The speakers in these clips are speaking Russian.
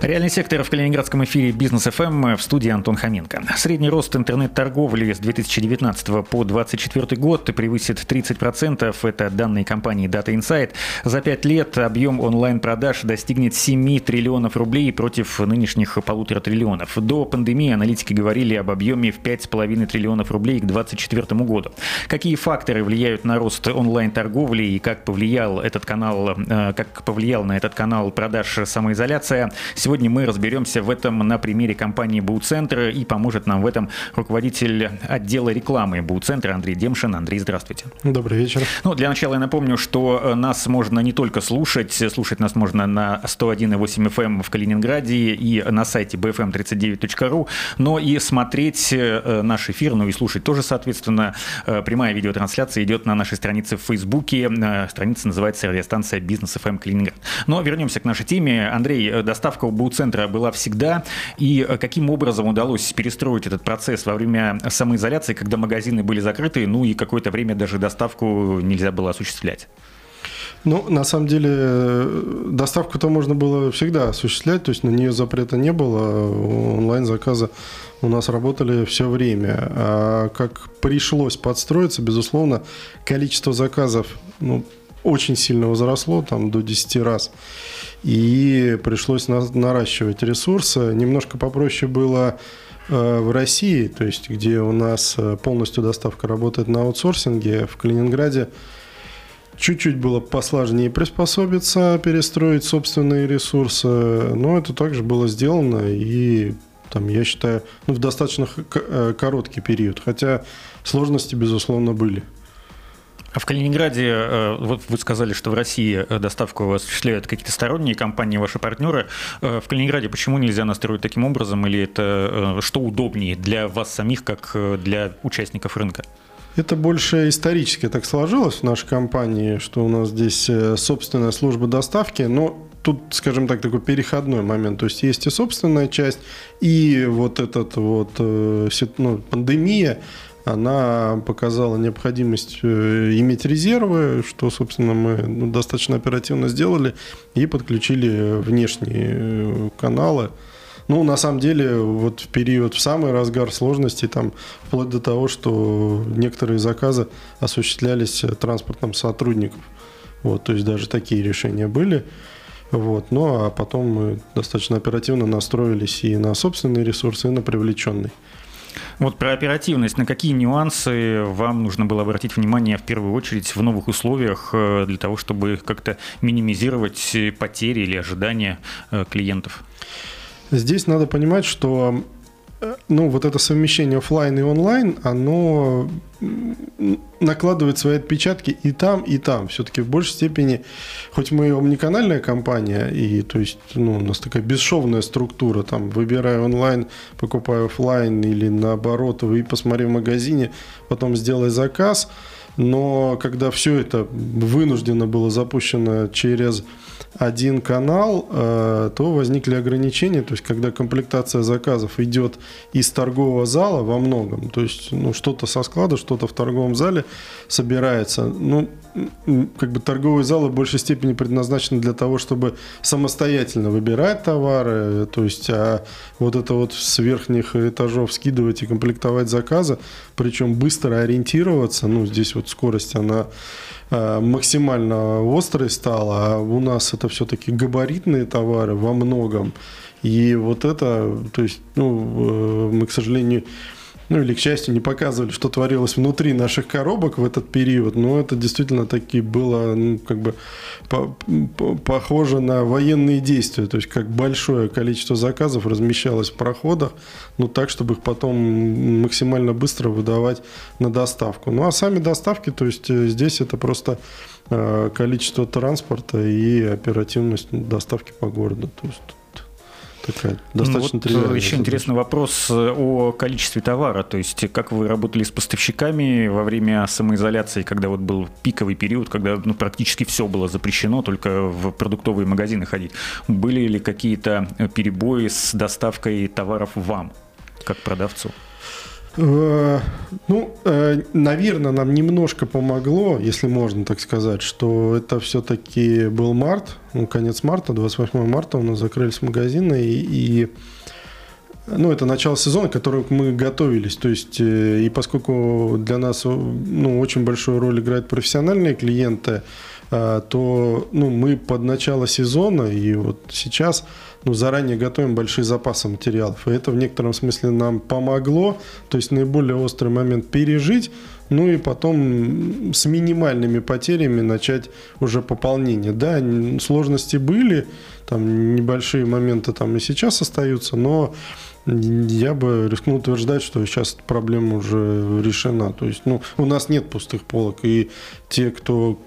Реальный сектор в калининградском эфире Бизнес ФМ в студии Антон Хоменко. Средний рост интернет-торговли с 2019 по 2024 год превысит 30%. Это данные компании Data Insight. За пять лет объем онлайн-продаж достигнет 7 триллионов рублей против нынешних полутора триллионов. До пандемии аналитики говорили об объеме в 5,5 триллионов рублей к 2024 году. Какие факторы влияют на рост онлайн-торговли и как повлиял этот канал, э, как повлиял на этот канал продаж самоизоляция? Сегодня мы разберемся в этом на примере компании Буцентр и поможет нам в этом руководитель отдела рекламы Буцентра Андрей Демшин. Андрей, здравствуйте. Добрый вечер. Ну, для начала я напомню, что э, нас можно не только слушать, слушать нас можно на 101,8 FM эм в Калининграде и на сайте bfm39.ru, но и смотреть э, наш эфир, ну и слушать тоже, соответственно. Э, прямая видеотрансляция идет на нашей странице в Фейсбуке. Страница называется радиостанция Бизнес FM эм Калининград. Но вернемся к нашей теме. Андрей, доставка БУ-центра была всегда, и э, каким образом удалось перестроить этот процесс во время самоизоляции, когда магазины были закрыты, ну и какое-то время даже доставку нельзя было осуществлять? Ну, на самом деле, доставку-то можно было всегда осуществлять, то есть на нее запрета не было, онлайн-заказы у нас работали все время. А как пришлось подстроиться, безусловно, количество заказов ну, очень сильно возросло, там до 10 раз и пришлось наращивать ресурсы. Немножко попроще было э, в России, то есть где у нас э, полностью доставка работает на аутсорсинге, в Калининграде чуть-чуть было посложнее приспособиться, перестроить собственные ресурсы, но это также было сделано и там, я считаю, ну, в достаточно э, короткий период, хотя сложности, безусловно, были. А в Калининграде, э, вот вы сказали, что в России э, доставку осуществляют какие-то сторонние компании, ваши партнеры. Э, в Калининграде почему нельзя настроить таким образом, или это что удобнее для вас самих, как для участников рынка? Это больше исторически так сложилось в нашей компании, что у нас здесь собственная служба доставки, но тут, скажем так, такой переходной момент. То есть есть и собственная часть, и вот этот вот ну, пандемия, она показала необходимость э, иметь резервы, что, собственно, мы ну, достаточно оперативно сделали и подключили внешние э, каналы. Ну, на самом деле, вот в период, в самый разгар сложностей, там, вплоть до того, что некоторые заказы осуществлялись транспортом сотрудников. Вот, то есть даже такие решения были. Вот, ну, а потом мы достаточно оперативно настроились и на собственные ресурсы, и на привлеченные. Вот про оперативность. На какие нюансы вам нужно было обратить внимание в первую очередь в новых условиях э, для того, чтобы как-то минимизировать потери или ожидания э, клиентов? Здесь надо понимать, что Э, ну, вот это совмещение офлайн и онлайн, оно накладывает свои отпечатки и там, и там. Все-таки в большей степени, хоть мы омниканальная компания, и то есть ну, у нас такая бесшовная структура, там, выбираю онлайн, покупаю офлайн или наоборот, вы посмотри в магазине, потом сделай заказ, но когда все это вынуждено было запущено через один канал, э, то возникли ограничения, то есть когда комплектация заказов идет из торгового зала во многом, то есть ну, что-то со склада, что-то в торговом зале собирается. Ну, как бы торговые залы в большей степени предназначены для того, чтобы самостоятельно выбирать товары, то есть а вот это вот с верхних этажов скидывать и комплектовать заказы, причем быстро ориентироваться, ну здесь вот скорость она Э, максимально острой стала, а у нас это все-таки габаритные товары во многом. И вот это, то есть, ну, э, мы, к сожалению, ну или, к счастью, не показывали, что творилось внутри наших коробок в этот период, но это действительно таки было, ну, как бы по по похоже на военные действия, то есть как большое количество заказов размещалось в проходах, ну так, чтобы их потом максимально быстро выдавать на доставку. Ну а сами доставки, то есть э, здесь это просто э, количество транспорта и оперативность доставки по городу. То есть такая достаточно вот тривиальная. Еще задача. интересный вопрос э, о количестве товара. То есть, как вы работали с поставщиками во время самоизоляции, когда вот был пиковый период, когда ну, практически все было запрещено, только в продуктовые магазины ходить. Были ли какие-то перебои с доставкой товаров вам, как продавцу? Э, ну, э, наверное, нам немножко помогло, если можно так сказать, что это все-таки был март, ну, конец марта, 28 марта у нас закрылись магазины, и, и ну, это начало сезона, к которому мы готовились. То есть, э, и поскольку для нас ну, очень большую роль играют профессиональные клиенты, то ну, мы под начало сезона, и вот сейчас ну, заранее готовим большие запасы материалов. И это в некотором смысле нам помогло, то есть наиболее острый момент пережить, ну и потом с минимальными потерями начать уже пополнение. Да, сложности были, там небольшие моменты там и сейчас остаются, но я бы рискнул утверждать, что сейчас проблема уже решена. То есть, ну, у нас нет пустых полок, и те, кто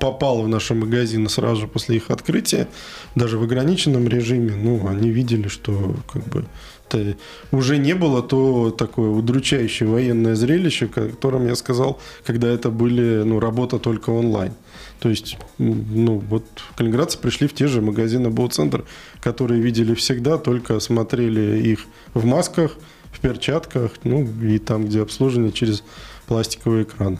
попал в наши магазины сразу после их открытия, даже в ограниченном режиме, ну, они видели, что как бы это уже не было то такое удручающее военное зрелище, о я сказал, когда это были, ну, работа только онлайн. То есть, ну, вот калининградцы пришли в те же магазины Боу-центр, которые видели всегда, только смотрели их в масках, в перчатках, ну, и там, где обслуживание через пластиковые экраны.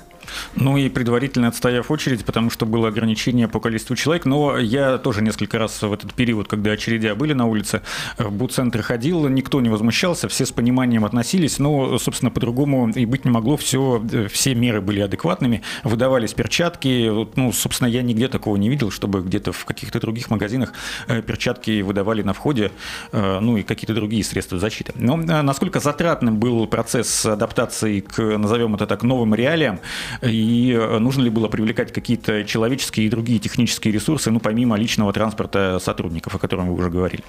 Ну и предварительно отстояв очередь, потому что было ограничение по количеству человек. Но я тоже несколько раз в этот период, когда очередя были на улице, в буцентр ходил, никто не возмущался, все с пониманием относились, но, собственно, по-другому и быть не могло, все, все меры были адекватными, выдавались перчатки, ну, собственно, я нигде такого не видел, чтобы где-то в каких-то других магазинах э, перчатки выдавали на входе, э, ну и какие-то другие средства защиты. Но э, насколько затратным был процесс адаптации к, назовем это так, новым реалиям, и э, нужно ли было привлекать какие-то человеческие и другие технические ресурсы, ну, помимо личного транспорта сотрудников, о котором вы уже говорили?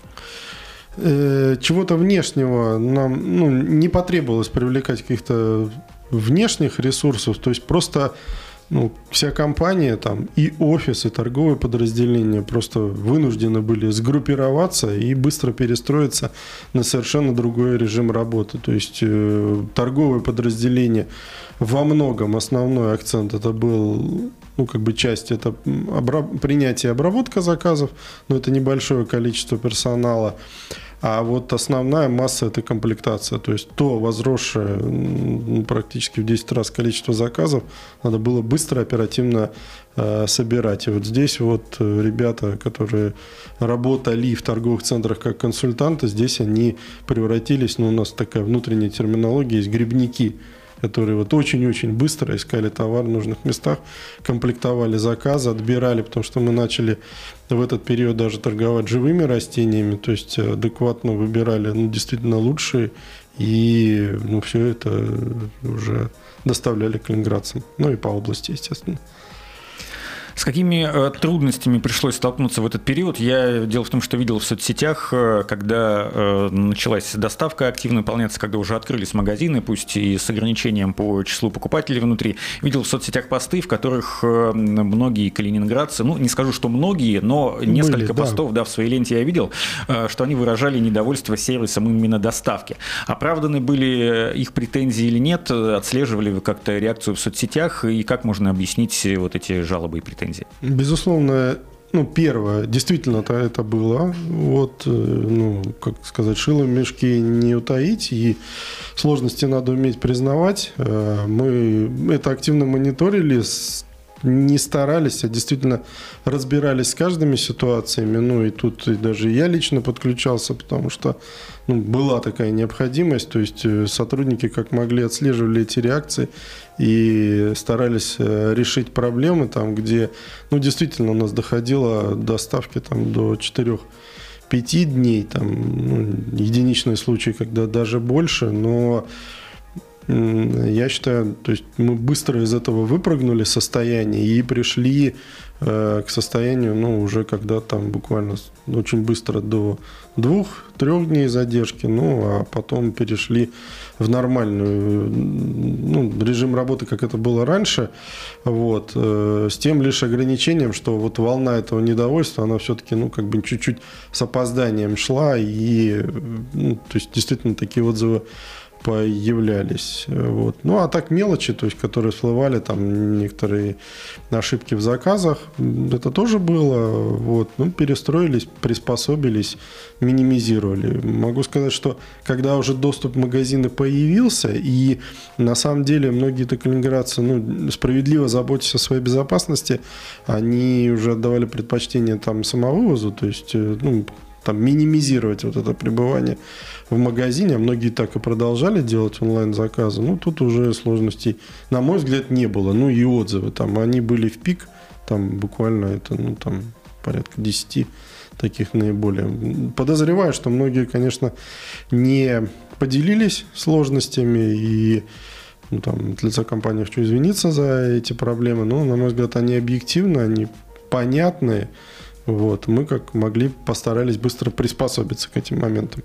Э, чего-то внешнего нам ну, не потребовалось привлекать каких-то внешних ресурсов, то есть просто ну, вся компания там и офис, и торговые подразделения просто вынуждены были сгруппироваться и быстро перестроиться на совершенно другой режим работы. То есть э, торговые подразделения во многом основной акцент это был, ну, как бы часть это обра- принятие и обработка заказов, но это небольшое количество персонала. А вот основная масса – это комплектация. То есть то возросшее практически в 10 раз количество заказов надо было быстро, оперативно э, собирать. И вот здесь вот э, ребята, которые работали в торговых центрах как консультанты, здесь они превратились, ну, у нас такая внутренняя терминология, есть грибники – которые вот очень-очень быстро искали товар в нужных местах, комплектовали заказы, отбирали, потому что мы начали в этот период даже торговать живыми растениями, то есть адекватно выбирали ну, действительно лучшие, и ну, все это уже доставляли калининградцам, ну и по области, естественно. С какими э, трудностями пришлось столкнуться в этот период? Я дело в том, что видел в соцсетях, э, когда э, началась доставка активно выполняться, когда уже открылись магазины, пусть и с ограничением по числу покупателей внутри, видел в соцсетях посты, в которых многие калининградцы, ну не скажу, что многие, но несколько Были, постов, да. да, в своей ленте я видел, что они выражали недовольство сервисом именно доставки. Оправданы были их претензии или нет? Отслеживали вы как-то реакцию в соцсетях и как можно объяснить вот эти жалобы и претензии? Претензии? Безусловно, ну, первое, действительно это, это было. Вот, э, ну, как сказать, шило в мешке не утаить, и сложности надо уметь признавать. Э, мы это активно мониторили, не старались, а действительно разбирались с каждыми ситуациями. Ну, и тут даже я лично подключался, потому что ну, была такая необходимость. То есть э, сотрудники как могли отслеживали эти реакции и старались э, решить проблемы там, где, ну, действительно у нас доходило доставки там до 4 пяти дней, там, ну, единичные случаи, когда даже больше, но я считаю, то есть мы быстро из этого выпрыгнули состояние и пришли э, к состоянию, ну, уже когда там буквально очень быстро до двух-трех дней задержки, ну, а потом перешли в нормальную, ну, режим работы, как это было раньше, вот, э, с тем лишь ограничением, что вот волна этого недовольства, она все-таки, ну, как бы чуть-чуть с опозданием шла, и, ну, то есть, действительно, такие отзывы появлялись. Вот. Ну, а так мелочи, то есть, которые всплывали, там некоторые ошибки в заказах, это тоже было. Вот. Ну, перестроились, приспособились, минимизировали. Могу сказать, что когда уже доступ в магазины появился, и на самом деле многие калининградцы, ну, справедливо заботясь о своей безопасности, они уже отдавали предпочтение там самовывозу, то есть, э, ну, там, минимизировать вот это пребывание в магазине, а многие так и продолжали делать онлайн-заказы, ну, тут уже сложностей, на мой взгляд, не было. Ну, и отзывы там, они были в пик, там буквально это, ну, там, порядка 10 таких наиболее. Подозреваю, что многие, конечно, не поделились сложностями и ну, там, от лица компании хочу извиниться за эти проблемы, но, на мой взгляд, они объективны, они понятные. Вот. Мы, как могли, постарались быстро приспособиться к этим моментам.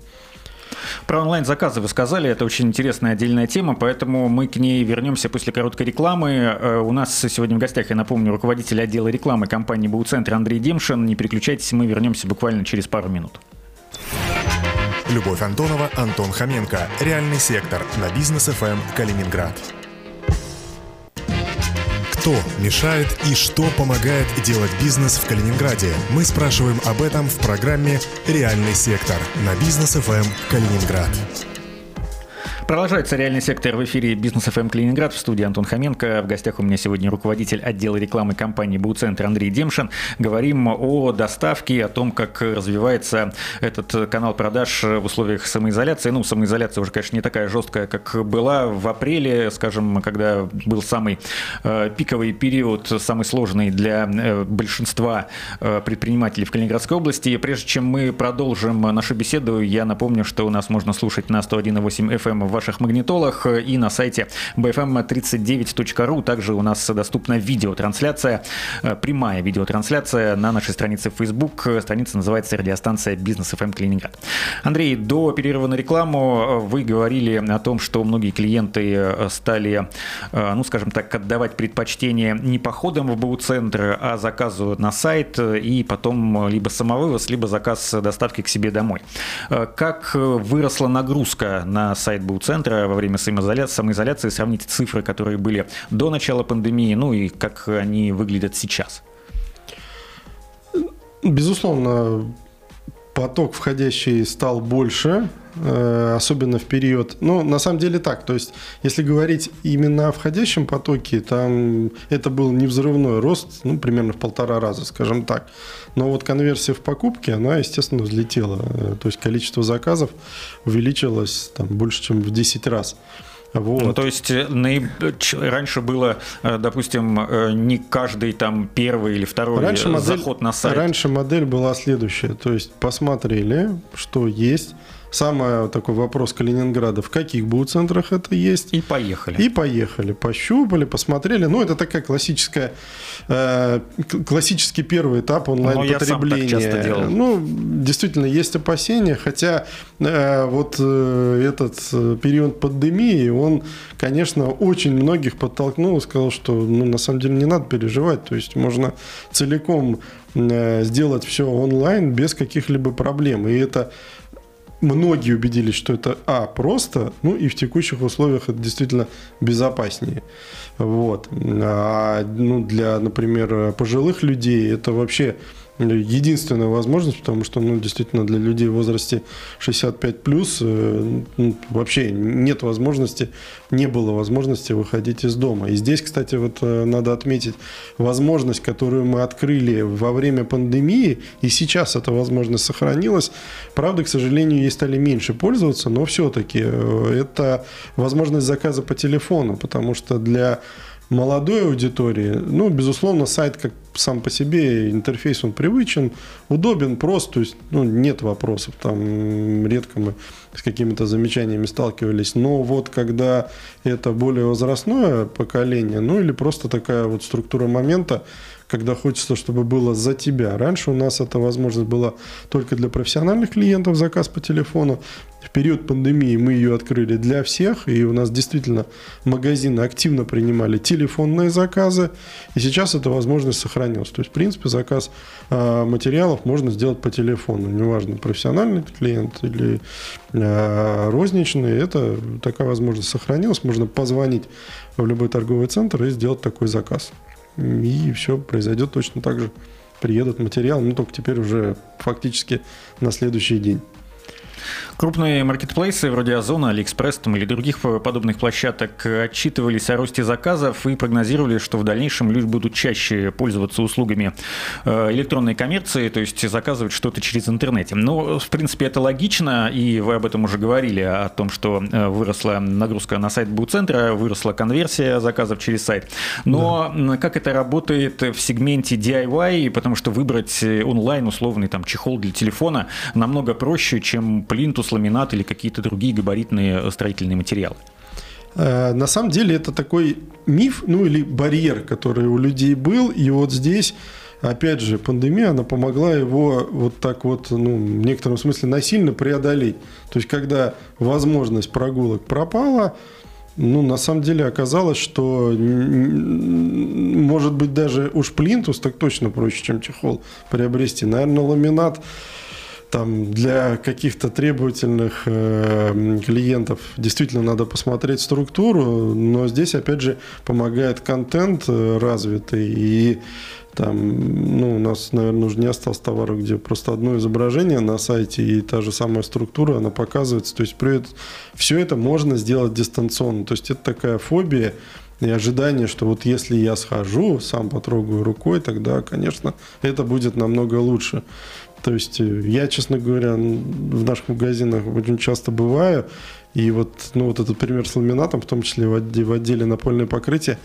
Про онлайн-заказы вы сказали, это очень интересная отдельная тема, поэтому мы к ней вернемся после короткой рекламы. Э, у нас сегодня в гостях, я напомню, руководитель отдела рекламы компании «Бауцентр» Андрей Демшин. Не переключайтесь, мы вернемся буквально через пару минут. Любовь Антонова, Антон Хоменко. Реальный сектор на бизнес ФМ Калининград. Кто мешает и что помогает делать бизнес в Калининграде? Мы спрашиваем об этом в программе «Реальный сектор» на бизнес ФМ Калининград. Продолжается реальный сектор в эфире Бизнес ФМ Калининград в студии Антон Хоменко. В гостях у меня сегодня руководитель отдела рекламы компании Буцентр Андрей Демшин. Говорим о доставке, о том, как развивается этот канал продаж в условиях самоизоляции. Ну, самоизоляция уже, конечно, не такая жесткая, как была в апреле, скажем, когда был самый э, пиковый период, самый сложный для э, большинства э, предпринимателей в Калининградской области. Прежде чем мы продолжим нашу беседу, я напомню, что у нас можно слушать на 101.8 FM в ваших магнитолах и на сайте bfm39.ru. Также у нас доступна видеотрансляция, э, прямая видеотрансляция на нашей странице в Facebook. Страница называется «Радиостанция Бизнес FM Калининград». Андрей, до перерыва на рекламу вы говорили о том, что многие клиенты э, стали, э, ну, скажем так, отдавать предпочтение не походам в БУ-центр, а заказу на сайт и потом либо самовывоз, либо заказ доставки к себе домой. Как выросла нагрузка на сайт БУ-центра центра во время самоизоляции, самоизоляции, сравнить цифры, которые были до начала пандемии, ну и как они выглядят сейчас? Безусловно, поток входящий стал больше, э, особенно в период... Ну, на самом деле так, то есть, если говорить именно о входящем потоке, там это был не взрывной рост, ну, примерно в полтора раза, скажем так. Но вот конверсия в покупке, она, естественно, взлетела. Э, то есть, количество заказов увеличилось там, больше, чем в 10 раз. Вот. Ну, то есть э, раньше было, э, допустим, не каждый там первый или второй раньше заход модель, на сайт. Раньше модель была следующая. То есть посмотрели, что есть, Самый такой вопрос Калининграда, в каких центрах это есть. И поехали. И поехали. Пощупали, посмотрели. Ну, это такая классическая, э, классический первый этап онлайн-потребления. Ну, действительно, есть опасения, хотя э, вот э, этот э, период пандемии, он, конечно, очень многих подтолкнул и сказал, что, ну, на самом деле, не надо переживать. То есть, можно целиком э, сделать все онлайн без каких-либо проблем. И это многие убедились, что это, а, просто, ну и в текущих условиях это действительно безопаснее. Вот. А ну, для, например, пожилых людей это вообще единственная возможность, потому что, ну, действительно, для людей в возрасте 65 плюс э, ну, вообще нет возможности, не было возможности выходить из дома. И здесь, кстати, вот э, надо отметить возможность, которую мы открыли во время пандемии, и сейчас эта возможность сохранилась. Правда, к сожалению, ей стали меньше пользоваться, но все-таки э, это возможность заказа по телефону, потому что для молодой аудитории, ну, безусловно, сайт как сам по себе, интерфейс он привычен, удобен, прост, то есть ну, нет вопросов, там редко мы с какими-то замечаниями сталкивались, но вот когда это более возрастное поколение, ну или просто такая вот структура момента, когда хочется, чтобы было за тебя. Раньше у нас эта возможность была только для профессиональных клиентов, заказ по телефону. В период пандемии мы ее открыли для всех, и у нас действительно магазины активно принимали телефонные заказы, и сейчас эта возможность сохраняется сохранился. То есть, в принципе, заказ э, материалов можно сделать по телефону. Неважно, профессиональный клиент или э, розничный. Это такая возможность сохранилась. Можно позвонить в любой торговый центр и сделать такой заказ. И все произойдет точно так же. Приедут материалы, но только теперь уже фактически на следующий день. Крупные маркетплейсы вроде Озона, Алиэкспресс там, или других подобных площадок отчитывались о росте заказов и прогнозировали, что в дальнейшем люди будут чаще пользоваться услугами э, электронной коммерции, то есть заказывать что-то через интернет. Но, в принципе, это логично, и вы об этом уже говорили, о том, что э, выросла нагрузка на сайт Бауцентра, выросла конверсия заказов через сайт. Но да. как это работает в сегменте DIY, потому что выбрать онлайн условный там чехол для телефона намного проще, чем плинтус, ламинат или какие-то другие габаритные строительные материалы? Э, на самом деле это такой миф, ну или барьер, который у людей был, и вот здесь опять же, пандемия, она помогла его вот так вот, ну, в некотором смысле насильно преодолеть. То есть, когда возможность прогулок пропала, ну, на самом деле оказалось, что может быть даже уж плинтус так точно проще, чем чехол приобрести. Наверное, ламинат там для каких-то требовательных э, клиентов действительно надо посмотреть структуру, но здесь опять же помогает контент э, развитый и там, ну, у нас, наверное, уже не осталось товара, где просто одно изображение на сайте и та же самая структура, она показывается. То есть при все это можно сделать дистанционно. То есть это такая фобия и ожидание, что вот если я схожу, сам потрогаю рукой, тогда, конечно, это будет намного лучше. То есть э, я, честно говоря, в наших магазинах очень часто бываю, и вот, ну, вот этот пример с ламинатом, в том числе в отделе, в отделе напольное покрытие,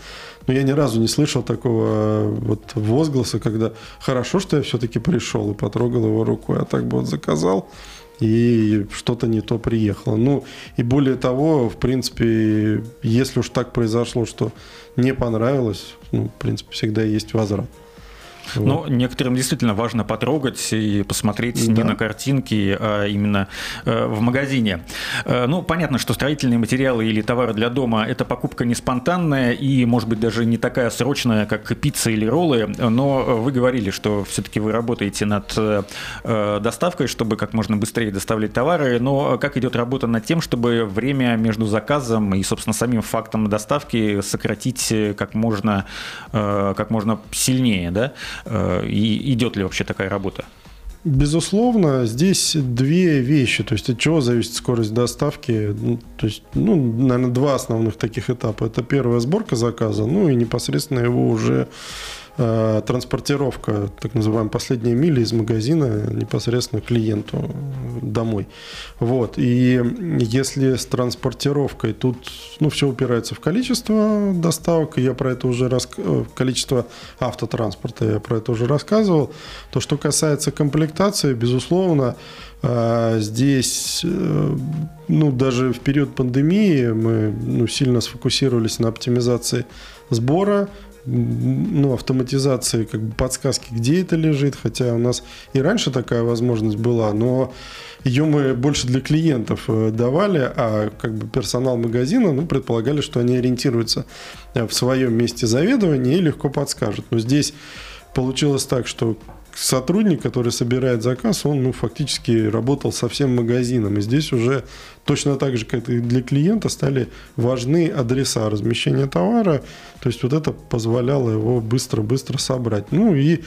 но я ни разу не слышал такого э, вот возгласа, когда хорошо, что я все-таки пришел и потрогал его рукой, а так бы вот заказал, и что-то не то приехало. Ну, и более того, в принципе, если уж так произошло, что не понравилось, ну, в принципе, всегда есть возврат. Но вот. некоторым действительно важно потрогать и посмотреть да. не на картинки, а именно э, в магазине. Э, ну, понятно, что строительные материалы или товары для дома – это покупка не спонтанная и, может быть, даже не такая срочная, как пицца или роллы, но вы говорили, что все-таки вы работаете над э, доставкой, чтобы как можно быстрее доставлять товары, но как идет работа над тем, чтобы время между заказом и, собственно, самим фактом доставки сократить как можно, как можно сильнее, да? Э, и идет ли вообще такая работа? Безусловно, здесь две вещи. То есть от чего зависит скорость доставки? Ну, то есть, ну, наверное, два основных таких этапа. Это первая сборка заказа, ну и непосредственно его уже транспортировка, так называемая последняя миля из магазина непосредственно клиенту домой. Вот. И если с транспортировкой тут ну, все упирается в количество доставок, я про это уже рас... Э, количество автотранспорта, я про это уже рассказывал, то, что касается комплектации, безусловно, э, здесь, ну, даже в период пандемии мы ну, сильно сфокусировались на оптимизации сбора, ну, автоматизации, как бы подсказки, где это лежит, хотя у нас и раньше такая возможность была, но ее мы больше для клиентов э, давали, а как бы персонал магазина, ну, предполагали, что они ориентируются э, в своем месте заведования и легко подскажут. Но здесь получилось так, что сотрудник, который собирает заказ, он ну, фактически работал со всем магазином. И здесь уже точно так же, как и для клиента, стали важны адреса размещения товара. То есть вот это позволяло его быстро-быстро собрать. Ну и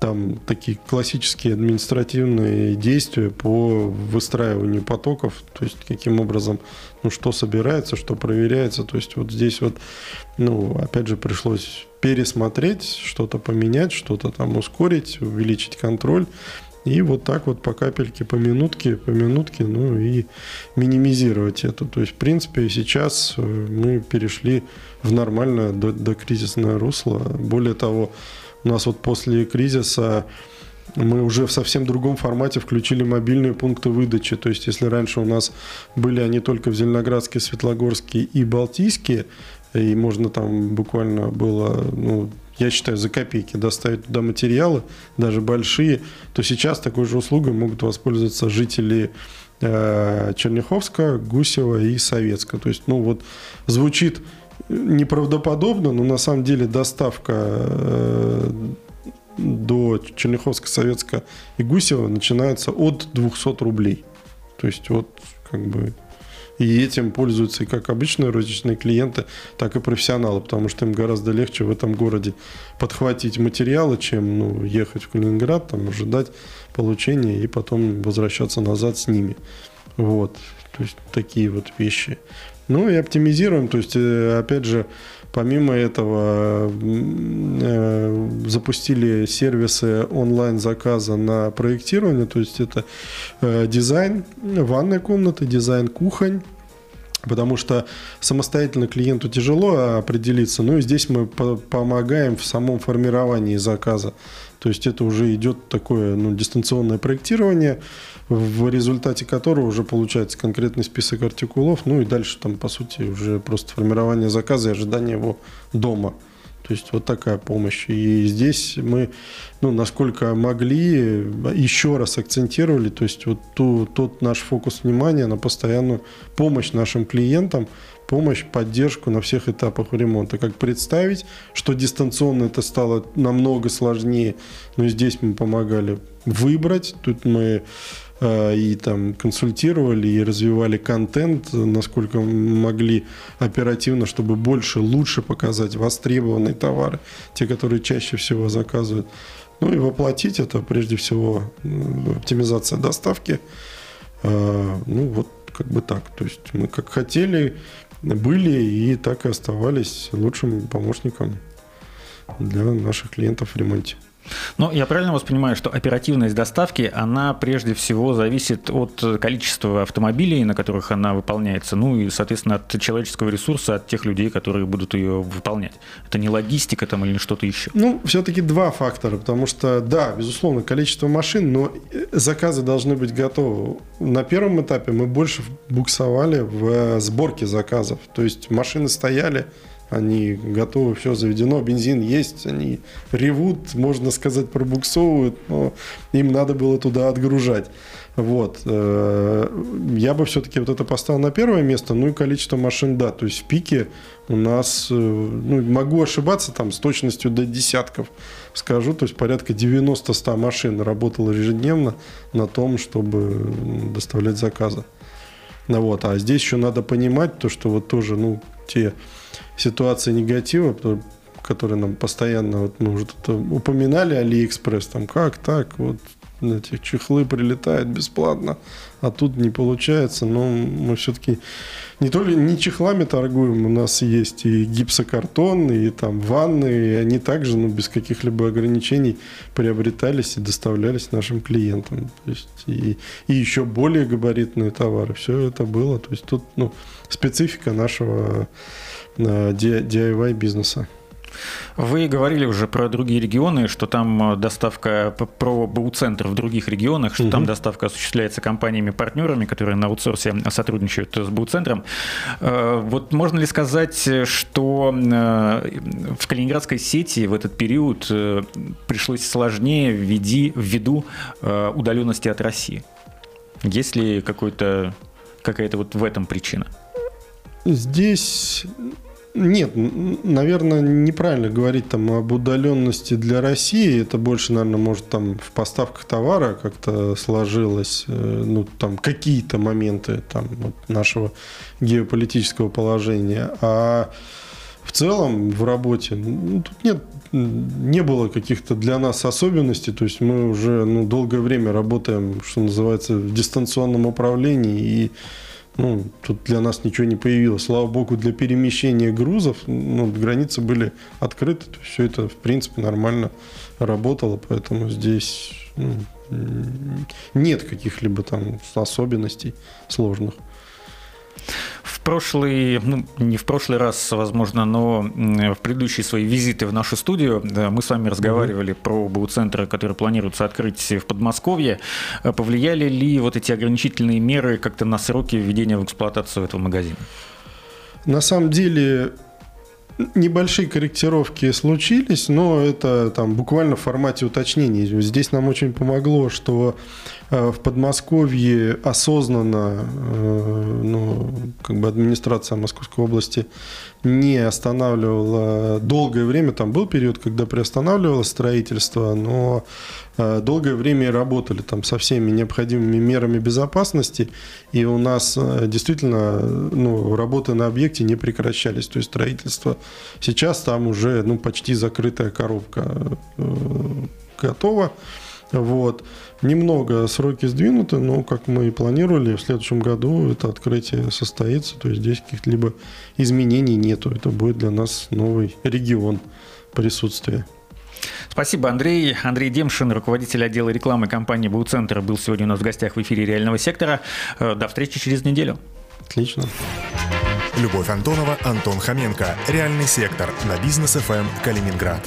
там такие классические административные действия по выстраиванию потоков, то есть каким образом, ну, что собирается, что проверяется. То есть вот здесь вот, ну, опять же, пришлось пересмотреть, что-то поменять, что-то там ускорить, увеличить контроль. И вот так вот по капельке, по минутке, по минутке, ну и минимизировать это. То есть, в принципе, сейчас э, мы перешли в нормальное до, до кризисное русло. Более того, у нас вот после кризиса мы уже в совсем другом формате включили мобильные пункты выдачи. То есть, если раньше у нас были они только в Зеленоградске, Светлогорске и Балтийске, и можно там буквально было, ну, я считаю, за копейки доставить туда материалы, даже большие, то сейчас такой же услугой могут воспользоваться жители э, Черняховска, Гусева и Советска. То есть, ну вот звучит неправдоподобно, но на самом деле доставка э, до Черняховска, Советска и Гусева начинается от 200 рублей. То есть вот как бы и этим пользуются и как обычные розничные клиенты, так и профессионалы, потому что им гораздо легче в этом городе подхватить материалы, чем ну, ехать в Калининград, там, ожидать получения и потом возвращаться назад с ними. Вот. То есть такие вот вещи. Ну и оптимизируем, то есть, э, опять же, Помимо этого, э, запустили сервисы онлайн-заказа на проектирование, то есть это э, дизайн ванной комнаты, дизайн кухонь, Потому что самостоятельно клиенту тяжело определиться, ну и здесь мы помогаем в самом формировании заказа. То есть это уже идет такое ну, дистанционное проектирование, в результате которого уже получается конкретный список артикулов, ну и дальше там, по сути, уже просто формирование заказа и ожидание его дома. То есть вот такая помощь. И здесь мы, ну, насколько могли, еще раз акцентировали, то есть вот ту, тот наш фокус внимания на постоянную помощь нашим клиентам, помощь, поддержку на всех этапах ремонта. Как представить, что дистанционно это стало намного сложнее, но здесь мы помогали выбрать, тут мы и там консультировали и развивали контент, насколько могли оперативно, чтобы больше, лучше показать востребованные товары, те, которые чаще всего заказывают. Ну и воплотить это прежде всего оптимизация доставки. Э, ну вот как бы так. То есть мы как хотели, были и так и оставались лучшим помощником для наших клиентов в ремонте. Но я правильно воспринимаю, что оперативность доставки, она прежде всего зависит от количества автомобилей, на которых она выполняется, ну и, соответственно, от человеческого ресурса, от тех людей, которые будут ее выполнять. Это не логистика там или что-то еще? Ну, все-таки два фактора, потому что, да, безусловно, количество машин, но заказы должны быть готовы. На первом этапе мы больше буксовали в сборке заказов, то есть машины стояли, они готовы, все заведено, бензин есть, они ревут, можно сказать, пробуксовывают, но им надо было туда отгружать. Вот. Э, я бы все-таки вот это поставил на первое место, ну и количество машин, да, то есть в пике у нас, э, ну, могу ошибаться там с точностью до десятков, скажу, то есть порядка 90-100 машин работало ежедневно на том, чтобы доставлять заказы. Ну, вот. А здесь еще надо понимать то, что вот тоже, ну, те ситуации негатива, которые нам постоянно вот, мы уже тут упоминали Алиэкспресс, там как так, вот эти чехлы прилетают бесплатно, а тут не получается. Но мы все-таки не только не чехлами торгуем, у нас есть и гипсокартон, и там ванны, и они также ну, без каких-либо ограничений приобретались и доставлялись нашим клиентам. То есть, и, и еще более габаритные товары. Все это было. То есть тут ну, специфика нашего DIY бизнеса. Вы говорили уже про другие регионы, что там э, доставка про БУ-центр в других регионах, что угу. там доставка осуществляется компаниями-партнерами, которые на аутсорсе сотрудничают с БУ-центром. Э, вот можно ли сказать, что э, в калининградской сети в этот период пришлось сложнее ввиду удаленности от России? Есть ли какой-то какая-то вот в этом причина? Здесь нет, наверное, неправильно говорить там об удаленности для России. Это больше, наверное, может там в поставках товара как-то сложилось, э, ну там какие-то моменты там вот, нашего геополитического положения. А в целом в работе ну, тут нет не было каких-то для нас особенностей, то есть мы уже ну, долгое время работаем, что называется, в дистанционном управлении, и ну, тут для нас ничего не появилось. Слава богу, для перемещения грузов ну, границы были открыты. То есть все это, в принципе, нормально работало, поэтому здесь ну, нет каких-либо там особенностей сложных. В прошлый, ну, не в прошлый раз, возможно, но в предыдущие свои визиты в нашу студию мы с вами разговаривали mm-hmm. про БУ-центры, которые планируется открыть в Подмосковье. Э, повлияли ли вот эти ограничительные меры как-то на сроки введения в эксплуатацию этого магазина? На самом деле небольшие корректировки случились, но это там буквально в формате уточнений. Здесь нам очень помогло, что в Подмосковье осознанно ну, как бы администрация Московской области не останавливала долгое время. Там был период, когда приостанавливало строительство, но Э, долгое время работали там со всеми необходимыми мерами безопасности, и у нас э, действительно ну, работы на объекте не прекращались, то есть строительство. Сейчас там уже ну, почти закрытая коробка э, готова. Вот. Немного сроки сдвинуты, но, как мы и планировали, в следующем году это открытие состоится. То есть здесь каких-либо изменений нету. Это будет для нас новый регион присутствия. Спасибо, Андрей. Андрей Демшин, руководитель отдела рекламы компании «Буцентр», был сегодня у нас в гостях в эфире «Реального сектора». Э, до встречи через неделю. Отлично. Любовь Антонова, Антон Хоменко. «Реальный сектор» на бизнес ФМ Калининград.